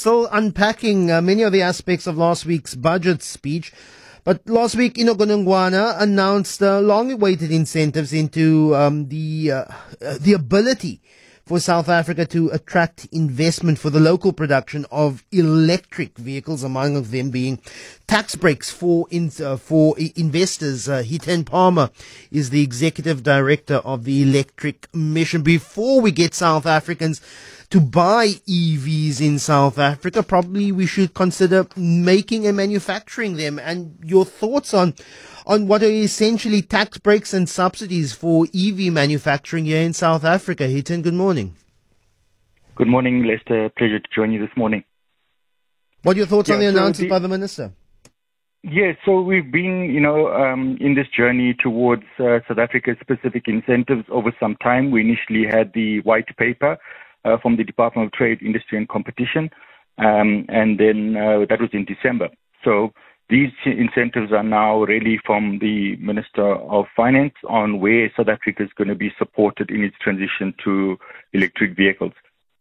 still unpacking uh, many of the aspects of last week's budget speech. But last week, Enoch Godongwana announced uh, long-awaited incentives into um, the uh, uh, the ability for South Africa to attract investment for the local production of electric vehicles, among them being tax breaks for in, uh, for investors. Uh, Hiten Parmar is the executive director of the Electric Mission. Before we get South Africans to buy EVs in South Africa, probably we should consider making and manufacturing them. And your thoughts on on what are essentially tax breaks and subsidies for EV manufacturing here in South Africa. Hiten, good morning. Good morning, Lester. Pleasure to join you this morning. What are your thoughts yeah, on the so announcement the, by the minister? Yes, yeah, so we've been, you know, um, in this journey towards uh, South Africa's specific incentives over some time. We initially had the white paper uh, from the Department of Trade, Industry and Competition, um, and then uh, that was in December. So these incentives are now really from the Minister of Finance on where South Africa is going to be supported in its transition to electric vehicles.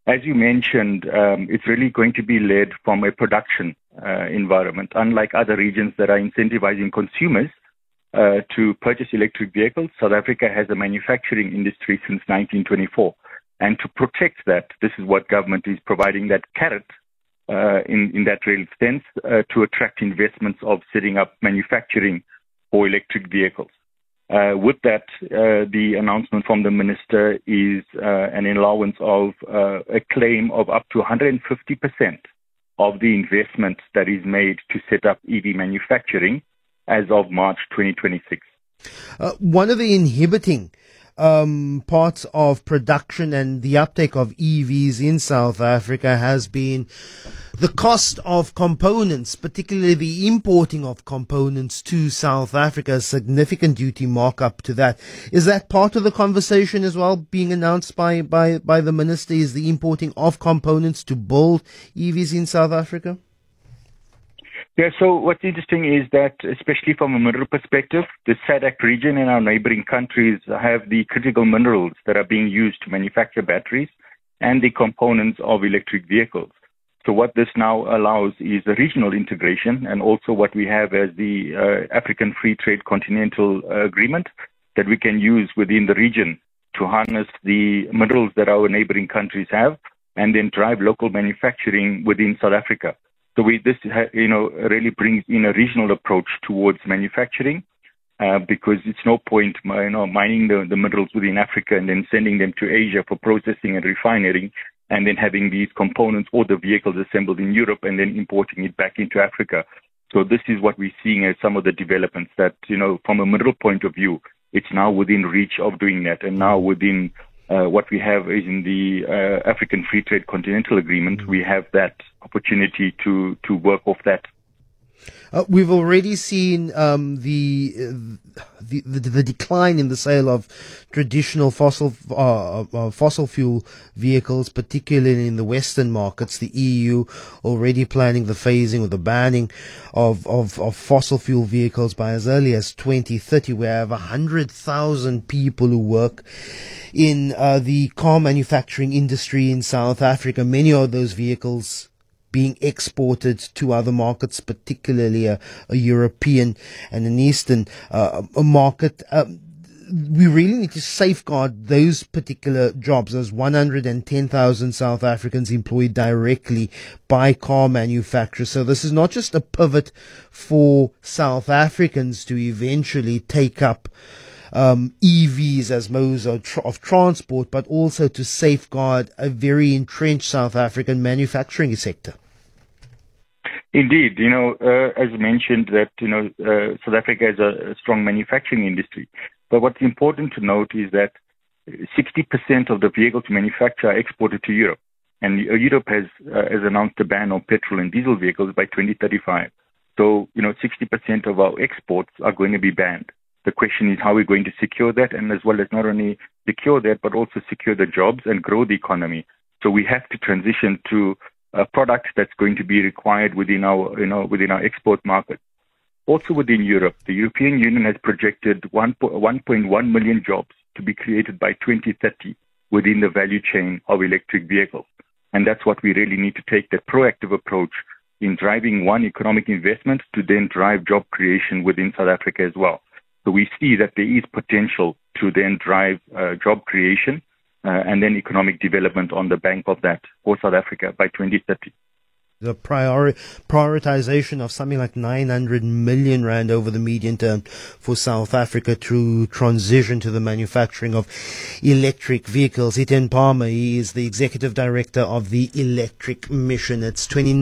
As you mentioned, um, it's really going to be led from a production uh, environment. Unlike other regions that are incentivizing consumers uh, to purchase electric vehicles, South Africa has a manufacturing industry since 1924. And to protect that, this is what government is providing that carrot uh, in, in that real sense uh, to attract investments of setting up manufacturing for electric vehicles. Uh, with that, uh, the announcement from the minister is uh, an allowance of a claim of up to 150% of the investment that is made to set up EV manufacturing as of March 2026. one of the inhibiting um, parts of production and the uptake of EVs in South Africa has been the cost of components, particularly the importing of components to South Africa, significant duty markup to that. Is that part of the conversation as well being announced by, by, by the minister? Is the importing of components to build EVs in South Africa? Yeah, so what's interesting is that, especially from a mineral perspective, the SADC region and our neighboring countries have the critical minerals that are being used to manufacture batteries and the components of electric vehicles. So what this now allows is a regional integration and also what we have as the uh, African Free Trade Continental Agreement that we can use within the region to harness the minerals that our neighboring countries have and then drive local manufacturing within South Africa. So we, this, you know, really brings in a regional approach towards manufacturing, uh, because it's no point, you know, mining the, the minerals within Africa and then sending them to Asia for processing and refining, and then having these components or the vehicles assembled in Europe and then importing it back into Africa. So this is what we're seeing as some of the developments that, you know, from a mineral point of view, it's now within reach of doing that, and now within uh, what we have is in the uh, African Free Trade Continental Agreement, we have that opportunity to, to work off that. Uh, we've already seen um, the, the, the, the decline in the sale of traditional fossil uh, uh, fossil fuel vehicles, particularly in the Western markets. The EU already planning the phasing or the banning of, of, of fossil fuel vehicles by as early as 2030. We have hundred thousand people who work in uh, the car manufacturing industry in South Africa. Many of those vehicles being exported to other markets, particularly a, a European and an Eastern uh, market. Um, we really need to safeguard those particular jobs. There's 110,000 South Africans employed directly by car manufacturers. So this is not just a pivot for South Africans to eventually take up um, EVs as modes of, of, transport, but also to safeguard a very entrenched South African manufacturing sector. Indeed, you know, uh, as mentioned, that you know, uh, South Africa has a, a strong manufacturing industry. But what's important to note is that 60% of the vehicles manufactured are exported to Europe, and Europe has uh, has announced a ban on petrol and diesel vehicles by 2035. So, you know, 60% of our exports are going to be banned. The question is how we're going to secure that, and as well as not only secure that, but also secure the jobs and grow the economy. So we have to transition to a product that's going to be required within our, you know, within our export market. Also within Europe, the European Union has projected 1.1 million jobs to be created by 2030 within the value chain of electric vehicles. And that's what we really need to take that proactive approach in driving one economic investment to then drive job creation within South Africa as well. So we see that there is potential to then drive uh, job creation uh, and then economic development on the bank of that for South Africa by 2030 the priori- prioritization of something like 900 million rand over the medium term for South Africa to transition to the manufacturing of electric vehicles. Hiten Parmar, he is the executive director of the Electric Mission. It's 29